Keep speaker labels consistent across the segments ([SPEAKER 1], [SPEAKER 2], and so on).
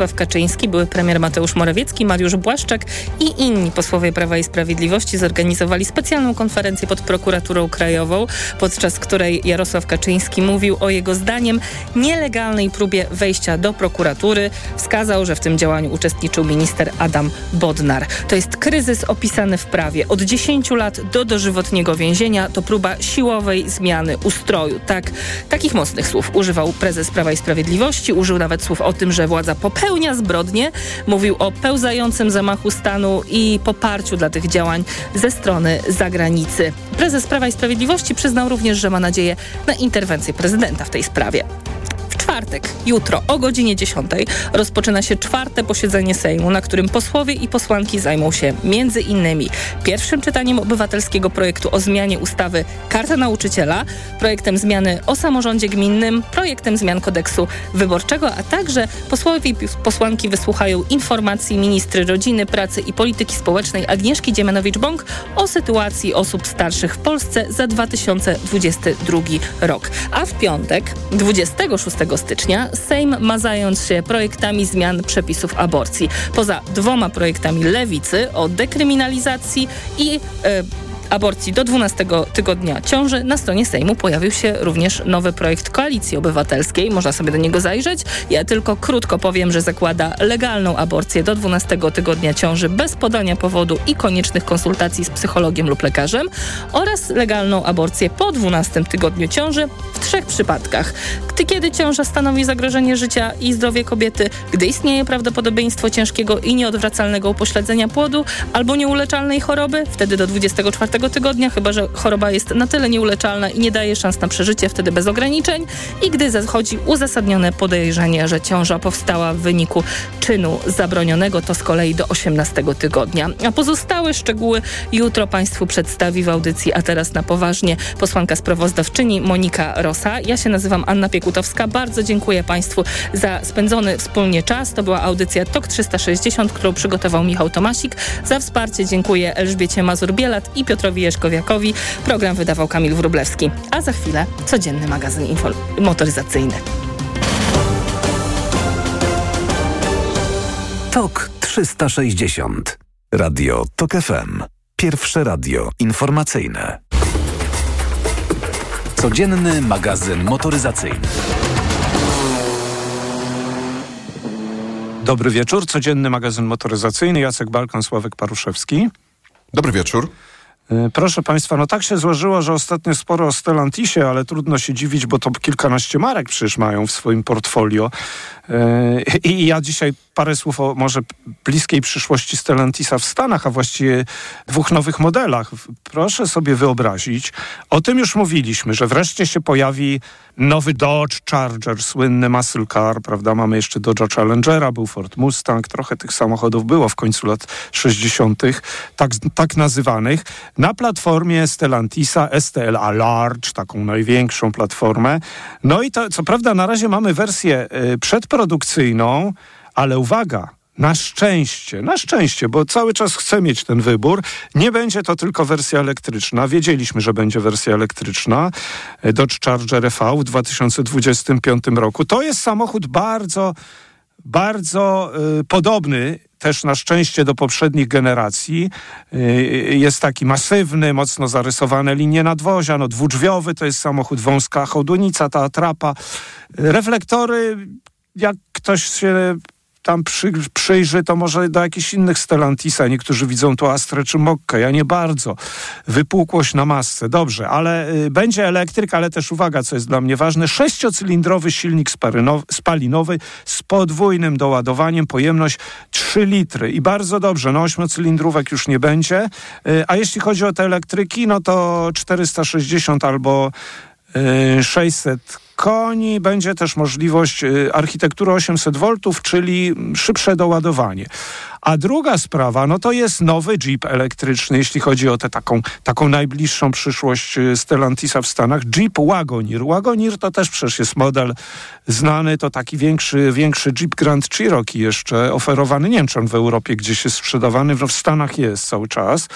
[SPEAKER 1] Jarosław Kaczyński, były premier Mateusz Morawiecki, Mariusz Błaszczak i inni posłowie Prawa i Sprawiedliwości zorganizowali specjalną konferencję pod prokuraturą krajową, podczas której Jarosław Kaczyński mówił o jego zdaniem nielegalnej próbie wejścia do prokuratury. Wskazał, że w tym działaniu uczestniczył minister Adam Bodnar. To jest kryzys opisany w prawie. Od 10 lat do dożywotniego więzienia to próba siłowej zmiany ustroju. Tak, takich mocnych słów używał prezes Prawa i Sprawiedliwości. Użył nawet słów o tym, że władza popełnia zbrodnie. Mówił o pełzającym zamachu stanu i poparciu dla tych działań ze strony zagranicy. Prezes Prawa i Sprawiedliwości przyznał również, że ma nadzieję na interwencję prezydenta w tej sprawie czwartek, jutro o godzinie 10 rozpoczyna się czwarte posiedzenie Sejmu, na którym posłowie i posłanki zajmą się między innymi pierwszym czytaniem obywatelskiego projektu o zmianie ustawy Karta Nauczyciela, projektem zmiany o samorządzie gminnym, projektem zmian kodeksu wyborczego, a także posłowie i posłanki wysłuchają informacji ministry rodziny, pracy i polityki społecznej Agnieszki Dziemianowicz-Bąk o sytuacji osób starszych w Polsce za 2022 rok. A w piątek, 26 stycznia Sejm ma zająć się projektami zmian przepisów aborcji. Poza dwoma projektami lewicy o dekryminalizacji i e, aborcji do 12 tygodnia ciąży na stronie Sejmu pojawił się również nowy projekt Koalicji Obywatelskiej. Można sobie do niego zajrzeć. Ja tylko krótko powiem, że zakłada legalną aborcję do 12 tygodnia ciąży bez podania powodu i koniecznych konsultacji z psychologiem lub lekarzem oraz legalną aborcję po 12 tygodniu ciąży w trzech przypadkach. Gdy kiedy ciąża stanowi zagrożenie życia i zdrowia kobiety, gdy istnieje prawdopodobieństwo ciężkiego i nieodwracalnego upośledzenia płodu albo nieuleczalnej choroby, wtedy do 24 tygodnia, chyba że choroba jest na tyle nieuleczalna i nie daje szans na przeżycie, wtedy bez ograniczeń i gdy zachodzi uzasadnione podejrzenie, że ciąża powstała w wyniku czynu zabronionego, to z kolei do 18 tygodnia. A pozostałe szczegóły jutro Państwu przedstawi w audycji, a teraz na poważnie posłanka sprawozdawczyni Monika Rosa. Ja się nazywam Anna Piekutowska. Bardzo dziękuję Państwu za spędzony wspólnie czas. To była audycja TOK 360, którą przygotował Michał Tomasik. Za wsparcie dziękuję Elżbiecie Mazur-Bielat i Piotrowi Piotrowi Jaśkowiakowi. Program wydawał Kamil Wróblewski. A za chwilę codzienny magazyn motoryzacyjny.
[SPEAKER 2] TOK 360. Radio TOK FM. Pierwsze radio informacyjne. Codzienny magazyn motoryzacyjny.
[SPEAKER 3] Dobry wieczór. Codzienny magazyn motoryzacyjny. Jacek Balkan, Sławek Paruszewski.
[SPEAKER 4] Dobry wieczór.
[SPEAKER 3] E, proszę Państwa, no tak się złożyło, że ostatnio sporo o Stellantisie, ale trudno się dziwić, bo to kilkanaście marek przecież mają w swoim portfolio. E, I ja dzisiaj parę słów o może bliskiej przyszłości Stellantisa w Stanach, a właściwie dwóch nowych modelach. Proszę sobie wyobrazić, o tym już mówiliśmy, że wreszcie się pojawi nowy Dodge Charger, słynny muscle car, prawda? Mamy jeszcze Dodge Challengera, był Ford Mustang, trochę tych samochodów było w końcu lat 60., tak, tak nazywanych, na platformie Stellantisa STLA Large, taką największą platformę. No i to, co prawda na razie mamy wersję y, przedprodukcyjną, ale uwaga, na szczęście, na szczęście, bo cały czas chcę mieć ten wybór. Nie będzie to tylko wersja elektryczna. Wiedzieliśmy, że będzie wersja elektryczna e, Dodge Charger EV w 2025 roku. To jest samochód bardzo, bardzo y, podobny też na szczęście do poprzednich generacji. Y, jest taki masywny, mocno zarysowane linie nadwozia, no dwudrzwiowy, to jest samochód wąska chodunica, ta atrapa. Reflektory, jak ktoś się tam przy, przyjrzy, to może do jakichś innych Stellantisa. Niektórzy widzą tu Astrę czy Mokkę. Ja nie bardzo. Wypukłość na masce. Dobrze, ale y, będzie elektryk, ale też uwaga, co jest dla mnie ważne. Sześciocylindrowy silnik spalinowy z podwójnym doładowaniem. Pojemność 3 litry. I bardzo dobrze, no ośmiocylindrówek już nie będzie. Y, a jeśli chodzi o te elektryki, no to 460 albo y, 600 koni będzie też możliwość y, architektury 800 V, czyli szybsze doładowanie. A druga sprawa, no to jest nowy Jeep elektryczny, jeśli chodzi o tę taką, taką najbliższą przyszłość y, Stellantisa w Stanach. Jeep Wagoneer. Wagoneer to też przecież jest model znany, to taki większy, większy Jeep Grand Cherokee jeszcze oferowany. Nie w Europie gdzieś jest sprzedawany, w Stanach jest cały czas.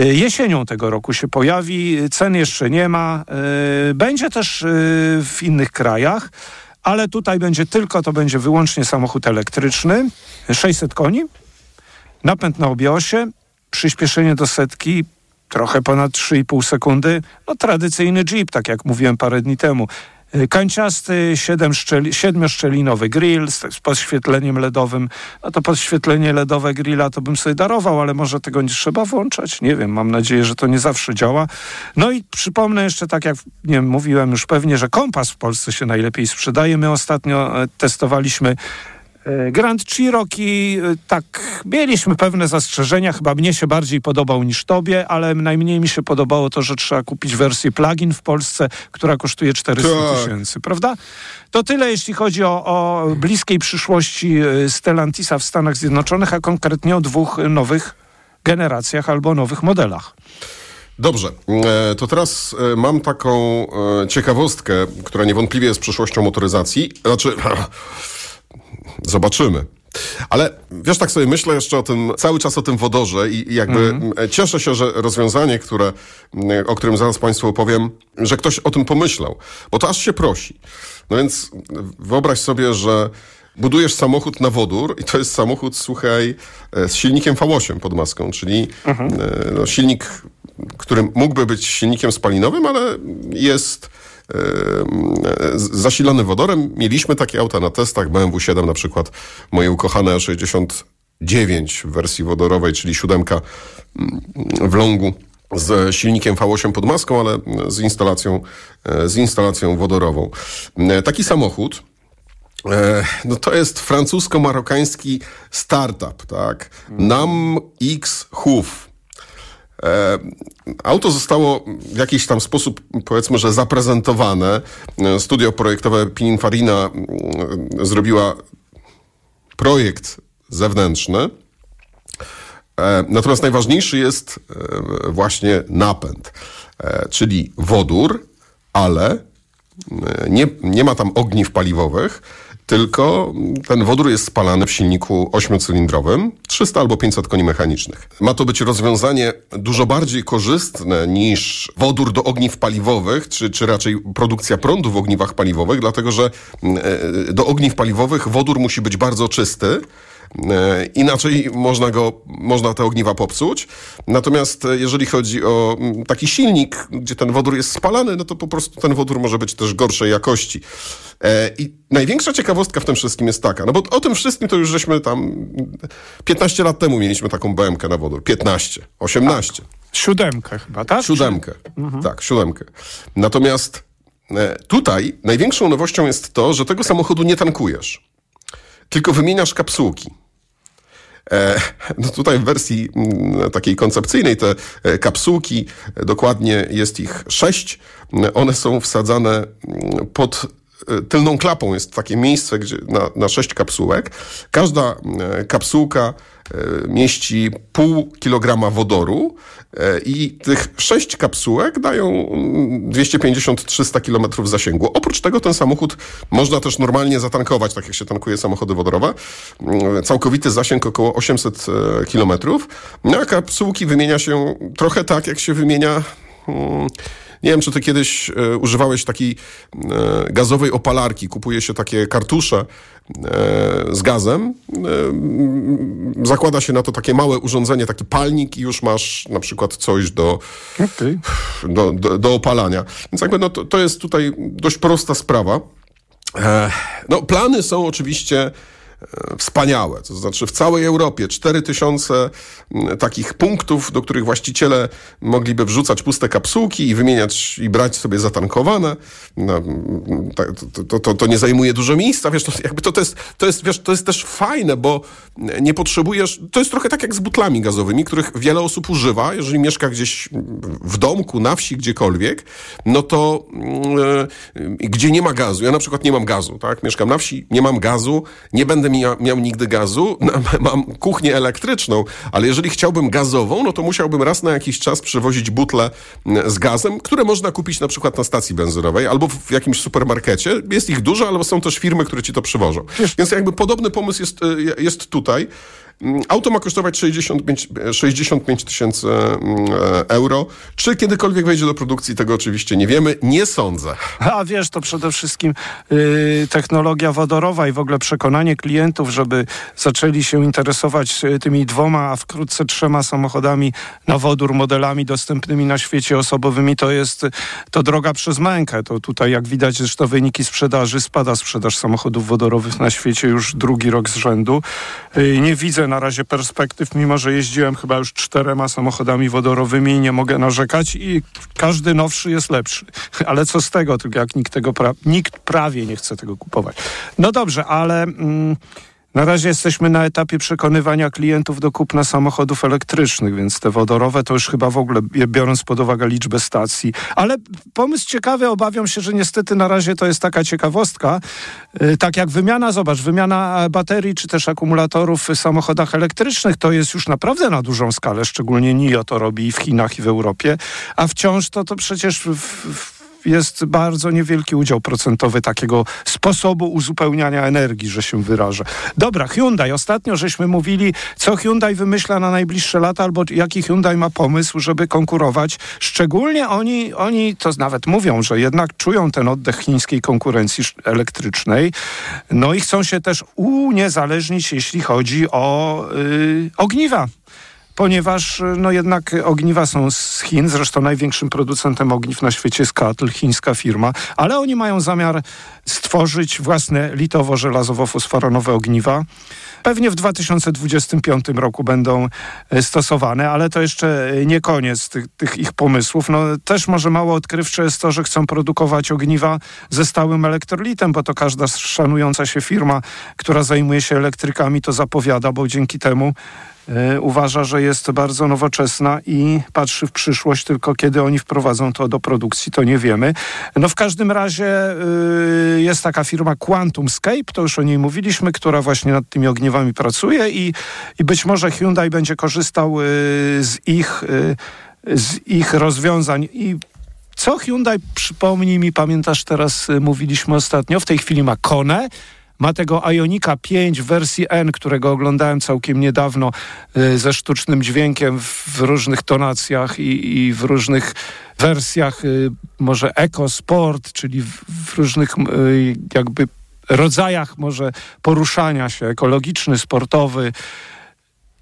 [SPEAKER 3] Y, jesienią tego roku się pojawi, cen jeszcze nie ma. Będzie też w innych krajach ale tutaj będzie tylko, to będzie wyłącznie samochód elektryczny, 600 koni, napęd na obie osie, przyspieszenie do setki trochę ponad 3,5 sekundy. No tradycyjny Jeep, tak jak mówiłem parę dni temu. Y, kanciasty, szczeli, siedmioszczelinowy grill z, z podświetleniem LEDowym. No to podświetlenie LEDowe grilla to bym sobie darował, ale może tego nie trzeba włączać. Nie wiem, mam nadzieję, że to nie zawsze działa. No i przypomnę jeszcze, tak jak nie wiem, mówiłem już pewnie, że kompas w Polsce się najlepiej sprzedaje. My ostatnio e, testowaliśmy E, Grand Cherokee, e, tak, mieliśmy pewne zastrzeżenia, chyba mnie się bardziej podobał niż tobie, ale najmniej mi się podobało to, że trzeba kupić wersję plugin w Polsce, która kosztuje 400 tak. tysięcy, prawda? To tyle, jeśli chodzi o, o bliskiej przyszłości e, Stellantisa w Stanach Zjednoczonych, a konkretnie o dwóch nowych generacjach albo nowych modelach.
[SPEAKER 4] Dobrze, to teraz mam taką ciekawostkę, która niewątpliwie jest przyszłością motoryzacji. Znaczy, Zobaczymy. Ale wiesz, tak sobie myślę jeszcze o tym, cały czas o tym wodorze i jakby mm. cieszę się, że rozwiązanie, które, o którym zaraz Państwu opowiem, że ktoś o tym pomyślał, bo to aż się prosi. No więc wyobraź sobie, że budujesz samochód na wodór i to jest samochód, słuchaj, e, z silnikiem V8 pod maską, czyli mm. no, silnik, który mógłby być silnikiem spalinowym, ale jest zasilany wodorem. Mieliśmy takie auta na testach, BMW 7 na przykład, moje ukochane 69 w wersji wodorowej, czyli siódemka mm, w longu z silnikiem V8 pod maską, ale z instalacją, e, z instalacją wodorową. E, taki samochód e, no to jest francusko-marokański startup, tak? NAM X HUF. E, auto zostało w jakiś tam sposób, powiedzmy, że zaprezentowane. E, studio projektowe Pininfarina mm, zrobiła projekt zewnętrzny. E, natomiast najważniejszy jest właśnie napęd, czyli wodór, ale nie, nie ma tam ogniw paliwowych, tylko ten wodór jest spalany w silniku ośmiocylindrowym, 300 albo 500 koni mechanicznych. Ma to być rozwiązanie dużo bardziej korzystne niż wodór do ogniw paliwowych, czy, czy raczej produkcja prądu w ogniwach paliwowych, dlatego że e, do ogniw paliwowych wodór musi być bardzo czysty, E, inaczej można go, można te ogniwa popsuć. Natomiast e, jeżeli chodzi o mm, taki silnik, gdzie ten wodór jest spalany, no to po prostu ten wodór może być też gorszej jakości. E, I największa ciekawostka w tym wszystkim jest taka, no bo o tym wszystkim to już żeśmy tam 15 lat temu mieliśmy taką BMK na wodór. 15, 18. Tak.
[SPEAKER 3] Siódemkę chyba, tak?
[SPEAKER 4] Siódemkę, mhm. tak, siódemkę. Natomiast tutaj największą nowością jest to, że tego samochodu nie tankujesz tylko wymieniasz kapsułki. E, no tutaj w wersji mm, takiej koncepcyjnej te e, kapsułki, e, dokładnie jest ich sześć. One są wsadzane mm, pod tylną klapą. Jest takie miejsce gdzie, na, na sześć kapsułek. Każda kapsułka E, mieści pół kilograma wodoru e, i tych sześć kapsułek dają 250-300 kilometrów zasięgu. Oprócz tego ten samochód można też normalnie zatankować, tak jak się tankuje samochody wodorowe. Mm, całkowity zasięg około 800 e, kilometrów. No, kapsułki wymienia się trochę tak, jak się wymienia... Nie wiem, czy ty kiedyś e, używałeś takiej e, gazowej opalarki. Kupuje się takie kartusze e, z gazem. Zakłada się na to takie małe urządzenie, taki palnik i już masz na przykład coś do, okay. do, do, do, opalania. Więc jakby no, to, to jest tutaj dość prosta sprawa. No, plany są oczywiście wspaniałe. To znaczy w całej Europie 4000 takich punktów, do których właściciele mogliby wrzucać puste kapsułki i wymieniać i brać sobie zatankowane. No, to, to, to, to, nie zajmuje dużo miejsca, wiesz, to, jakby to, to, jest, to, jest, wiesz, to jest też fajne, bo nie potrzebujesz, to jest trochę tak jak z butlami gazowymi, których wiele osób używa, jeżeli mieszka gdzieś w domku, na wsi, gdziekolwiek, no to yy, gdzie nie ma gazu, ja na przykład nie mam gazu, tak, mieszkam na wsi, nie mam gazu, nie będę będę miał nigdy gazu, mam kuchnię elektryczną, ale jeżeli chciałbym gazową, no to musiałbym raz na jakiś czas przywozić butle z gazem, które można kupić na przykład na stacji benzynowej albo w jakimś supermarkecie. Jest ich dużo, ale są też firmy, które ci to przywożą. Więc jakby podobny pomysł jest, y, jest tutaj. Mm, auto ma kosztować 65 65 tysięcy mm, euro. Czy kiedykolwiek wejdzie do produkcji, tego oczywiście nie wiemy. Nie sądzę.
[SPEAKER 3] A wiesz, to przede wszystkim yy, technologia wodorowa i w ogóle przekonanie klientów, żeby zaczęli się interesować y, tymi dwoma, a wkrótce trzema samochodami na wodór, modelami dostępnymi na świecie osobowymi, to jest to droga przez mękę. To tutaj, jak widać, zresztą wyniki sprzedaży, spada sprzedaż samochodów wodorowych na świecie już drugi rok z rzędu. Yy, nie widzę na razie perspektyw, mimo że jeździłem chyba już czterema samochodami wodorowymi i nie mogę narzekać i każdy nowszy jest lepszy. Ale co z tego, tylko jak nikt tego pra nikt prawie nie chce tego kupować. No dobrze, ale mm, na razie jesteśmy na etapie przekonywania klientów do kupna samochodów elektrycznych, więc te wodorowe to już chyba w ogóle, biorąc pod uwagę liczbę stacji. Ale pomysł ciekawy, obawiam się, że niestety na razie to jest taka ciekawostka. Yy, tak jak wymiana, zobacz, wymiana baterii czy też akumulatorów w samochodach elektrycznych to jest już naprawdę na dużą skalę, szczególnie NIO to robi i w Chinach i w Europie, a wciąż to, to przecież w, w jest bardzo niewielki udział procentowy takiego sposobu uzupełniania energii, że się wyrażę. Dobra, Hyundai. Ostatnio żeśmy mówili, co Hyundai wymyśla na najbliższe lata, albo jaki Hyundai ma pomysł, żeby konkurować. Szczególnie oni, oni to nawet mówią, że jednak czują ten oddech chińskiej konkurencji elektrycznej. No i chcą się też uniezależnić, jeśli chodzi o yy, ogniwa ponieważ no jednak ogniwa są z Chin, zresztą największym producentem ogniw na świecie jest Katl, chińska firma, ale oni mają zamiar stworzyć własne litowo-żelazowo-fosforonowe ogniwa. Pewnie w 2025 roku będą e, stosowane, ale to jeszcze nie koniec tych, tych, ich pomysłów. No, też może mało odkrywcze jest to, że chcą produkować ogniwa ze stałym elektrolitem, bo to każda szanująca się firma, która zajmuje się elektrykami, to zapowiada, bo dzięki temu E, uważa, że jest bardzo nowoczesna i patrzy w przyszłość, tylko kiedy oni wprowadzą to do produkcji, to nie wiemy. No w każdym razie y, jest taka firma QuantumScape, to już o niej mówiliśmy, która właśnie nad tymi ogniwami pracuje i, i być może Hyundai będzie korzystał y, z ich, y, z ich rozwiązań. I co Hyundai, przypomnij mi, pamiętasz teraz, mówiliśmy ostatnio, w tej chwili ma Kone, ma tego Ionika 5 w wersji N, którego oglądałem całkiem niedawno y, ze sztucznym dźwiękiem w różnych tonacjach i, i w różnych wersjach, y, może Sport, czyli w, w różnych y, jakby rodzajach może poruszania się, ekologiczny, sportowy.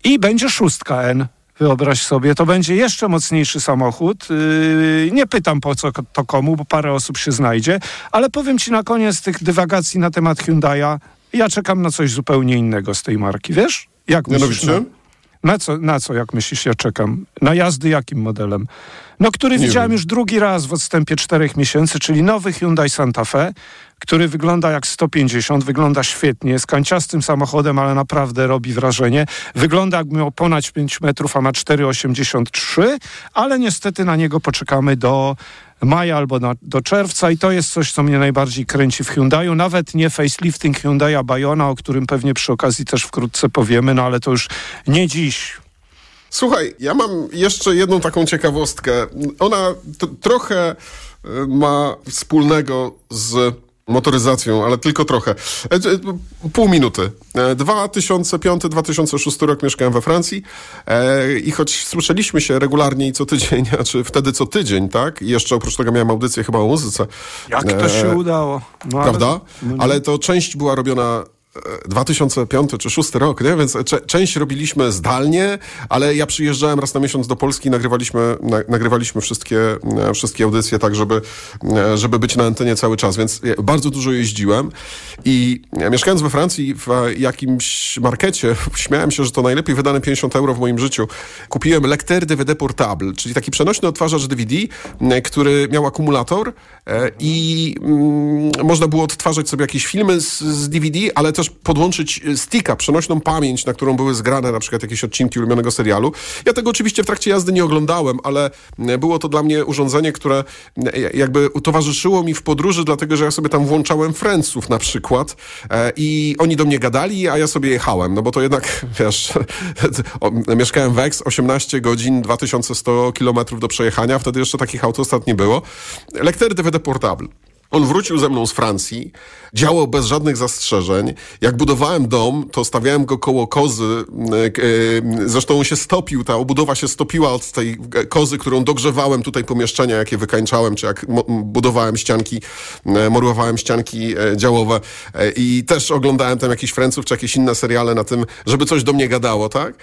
[SPEAKER 3] I będzie szóstka N Wyobraź sobie, to będzie jeszcze mocniejszy samochód. Yy, nie pytam po co to komu, bo parę osób się znajdzie, ale powiem ci na koniec tych dywagacji na temat Hyundai'a. Ja czekam na coś zupełnie innego z tej marki, wiesz? Jak myślisz? Na, na, co, na co, jak myślisz, ja czekam? Na jazdy jakim modelem? No, który nie widziałem wiem. już drugi raz w odstępie czterech miesięcy, czyli nowy Hyundai Santa Fe, który wygląda jak 150, wygląda świetnie, jest kanciastym samochodem, ale naprawdę robi wrażenie. Wygląda jakby miał ponad 5 metrów, a ma 4,83, ale niestety na niego poczekamy do maja albo na, do czerwca i to jest coś, co mnie najbardziej kręci w Hyundaiu. Nawet nie facelifting Hyundai'a Bayona, o którym pewnie przy okazji też wkrótce powiemy, no ale to już nie dziś.
[SPEAKER 4] Słuchaj, ja mam jeszcze jedną taką ciekawostkę. Ona trochę y, ma wspólnego z motoryzacją, ale tylko trochę. E, e, pół minuty. 2005-2006 e, rok mieszkałem we Francji i choć słyszeliśmy się regularnie i co tydzień, a czy wtedy co tydzień, tak? I jeszcze oprócz tego miałem audycję chyba o muzyce.
[SPEAKER 3] Jak to się udało?
[SPEAKER 4] No, Prawda? Ale, no ale to część była robiona 2005 czy 2006 rok, nie? więc część robiliśmy zdalnie, ale ja przyjeżdżałem raz na miesiąc do Polski i nagrywaliśmy, na, nagrywaliśmy wszystkie, e, wszystkie audycje tak, żeby, e, żeby być na antenie cały czas, więc bardzo dużo jeździłem i mieszkając we Francji w jakimś markecie, śmiałem się, że to najlepiej wydane 50 euro w moim życiu. Kupiłem Lecter DVD Portable, czyli taki przenośny odtwarzacz DVD, który miał akumulator e, i mm, można było odtwarzać sobie jakieś filmy z, z DVD, ale też podłączyć e, sticka, przenośną pamięć, na którą były zgrane na przykład jakieś odcinki ulubionego serialu. Ja tego oczywiście w trakcie jazdy nie oglądałem, ale e, było to dla mnie urządzenie, które e, jakby towarzyszyło mi w podróży, dlatego że ja sobie tam włączałem Friendsów na przykład i oni do mnie gadali, a ja sobie jechałem, no bo to jednak, wiesz, mieszkałem w Ex, 18 godzin, 2100 kilometrów do przejechania, wtedy jeszcze takich autostrad nie było. Lektery DVD Portable. On wrócił ze mną z Francji, działał bez żadnych zastrzeżeń. Jak budowałem dom, to stawiałem go koło kozy. E, e, zresztą on się stopił, ta obudowa się stopiła od tej kozy, którą dogrzewałem tutaj pomieszczenia, jakie wykańczałem, czy jak budowałem ścianki, e, morowałem ścianki działowe. I też oglądałem tam jakichś Franców, czy jakieś inne seriale na tym, żeby coś do mnie gadało, tak?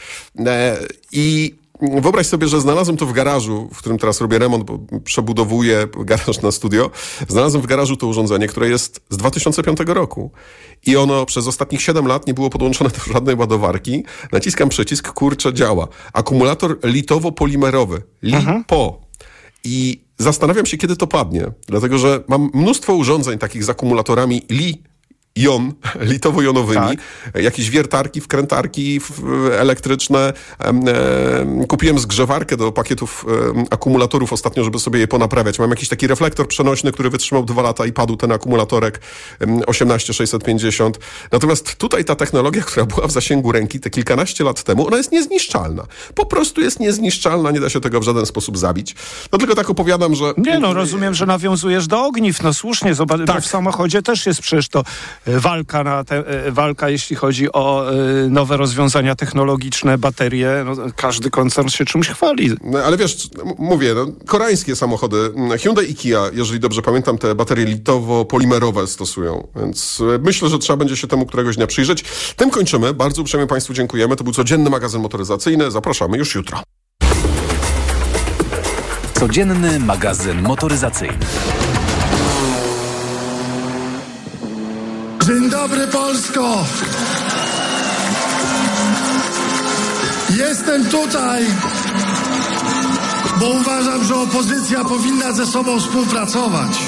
[SPEAKER 4] I Wyobraź sobie, że znalazłem to w garażu, w którym teraz robię remont, bo przebudowuję garaż na studio. Znalazłem w garażu to urządzenie, które jest z 2005 roku. I ono przez ostatnich 7 lat nie było podłączone do żadnej ładowarki. Naciskam przycisk, kurczę, działa. Akumulator litowo-polimerowy. LiPo. I zastanawiam się, kiedy to padnie. Dlatego, że mam mnóstwo urządzeń takich z akumulatorami Li jon litowo-jonowymi, tak. jakieś wiertarki, wkrętarki elektryczne. Kupiłem zgrzewarkę do pakietów akumulatorów ostatnio, żeby sobie je ponaprawiać. Mam jakiś taki reflektor przenośny, który wytrzymał dwa lata i padł ten akumulatorek 18650. Natomiast tutaj ta technologia, która była w zasięgu ręki te kilkanaście lat temu, ona jest niezniszczalna. Po prostu jest niezniszczalna, nie da się tego w żaden sposób zabić. No tylko tak opowiadam, że...
[SPEAKER 3] Nie no, rozumiem, że nawiązujesz do ogniw. No słusznie, zobacz, tak. w samochodzie też jest przecież to walka, na te, e, walka jeśli chodzi o e, nowe rozwiązania technologiczne, baterie. No, każdy koncern się czymś chwali.
[SPEAKER 4] No, ale wiesz, mówię, no, koreańskie samochody, Hyundai i Kia, jeżeli dobrze pamiętam, te baterie litowo-polimerowe stosują. Więc e, myślę, że trzeba będzie się temu któregoś dnia przyjrzeć. Tym kończymy. Bardzo uprzejmie Państwu dziękujemy. To był codzienny magazyn motoryzacyjny. Zapraszamy już jutro.
[SPEAKER 2] Codzienny magazyn motoryzacyjny.
[SPEAKER 5] Dzień dobry Polsko! Jestem tutaj, bo uważam, że opozycja powinna ze sobą współpracować.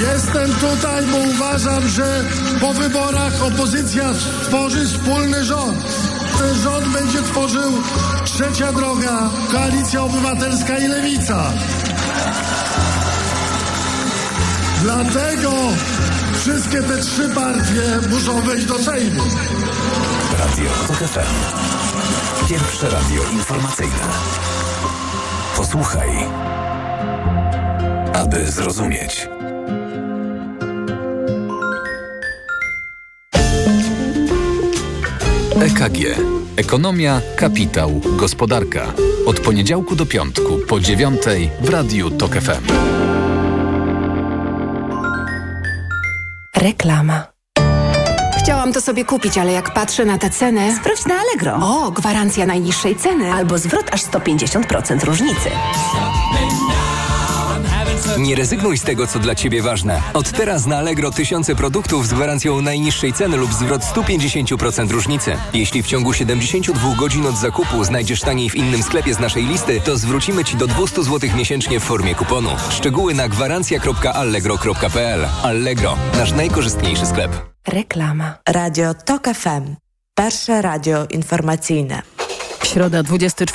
[SPEAKER 5] Jestem tutaj, bo uważam, że po wyborach opozycja stworzy wspólny rząd. Ten rząd będzie tworzył trzecia droga, koalicja obywatelska i lewica. Dlatego Wszystkie te trzy partie muszą wejść do Sejmu.
[SPEAKER 2] Radio TOK FM. Pierwsze radio informacyjne. Posłuchaj, aby zrozumieć. EKG. Ekonomia, kapitał, gospodarka. Od poniedziałku do piątku po dziewiątej w Radiu TOK FM.
[SPEAKER 6] Reklama. Chciałam to sobie kupić, ale jak patrzę na tę cenę...
[SPEAKER 7] Sprawdź na Allegro.
[SPEAKER 6] O, gwarancja najniższej ceny.
[SPEAKER 7] Albo zwrot aż 150% różnicy.
[SPEAKER 8] Nie rezygnuj z tego, co dla Ciebie ważne. Od teraz na Allegro tysiące produktów z gwarancją najniższej ceny lub zwrot 150% różnicy. Jeśli w ciągu 72 godzin od zakupu znajdziesz taniej w innym sklepie z naszej listy, to zwrócimy Ci do 200 zł miesięcznie w formie kuponu. Szczegóły na gwarancja.allegro.pl Allegro, nasz najkorzystniejszy sklep.
[SPEAKER 6] Reklama.
[SPEAKER 9] Radio TOK FM. Pierwsze radio informacyjne.
[SPEAKER 1] Środa 24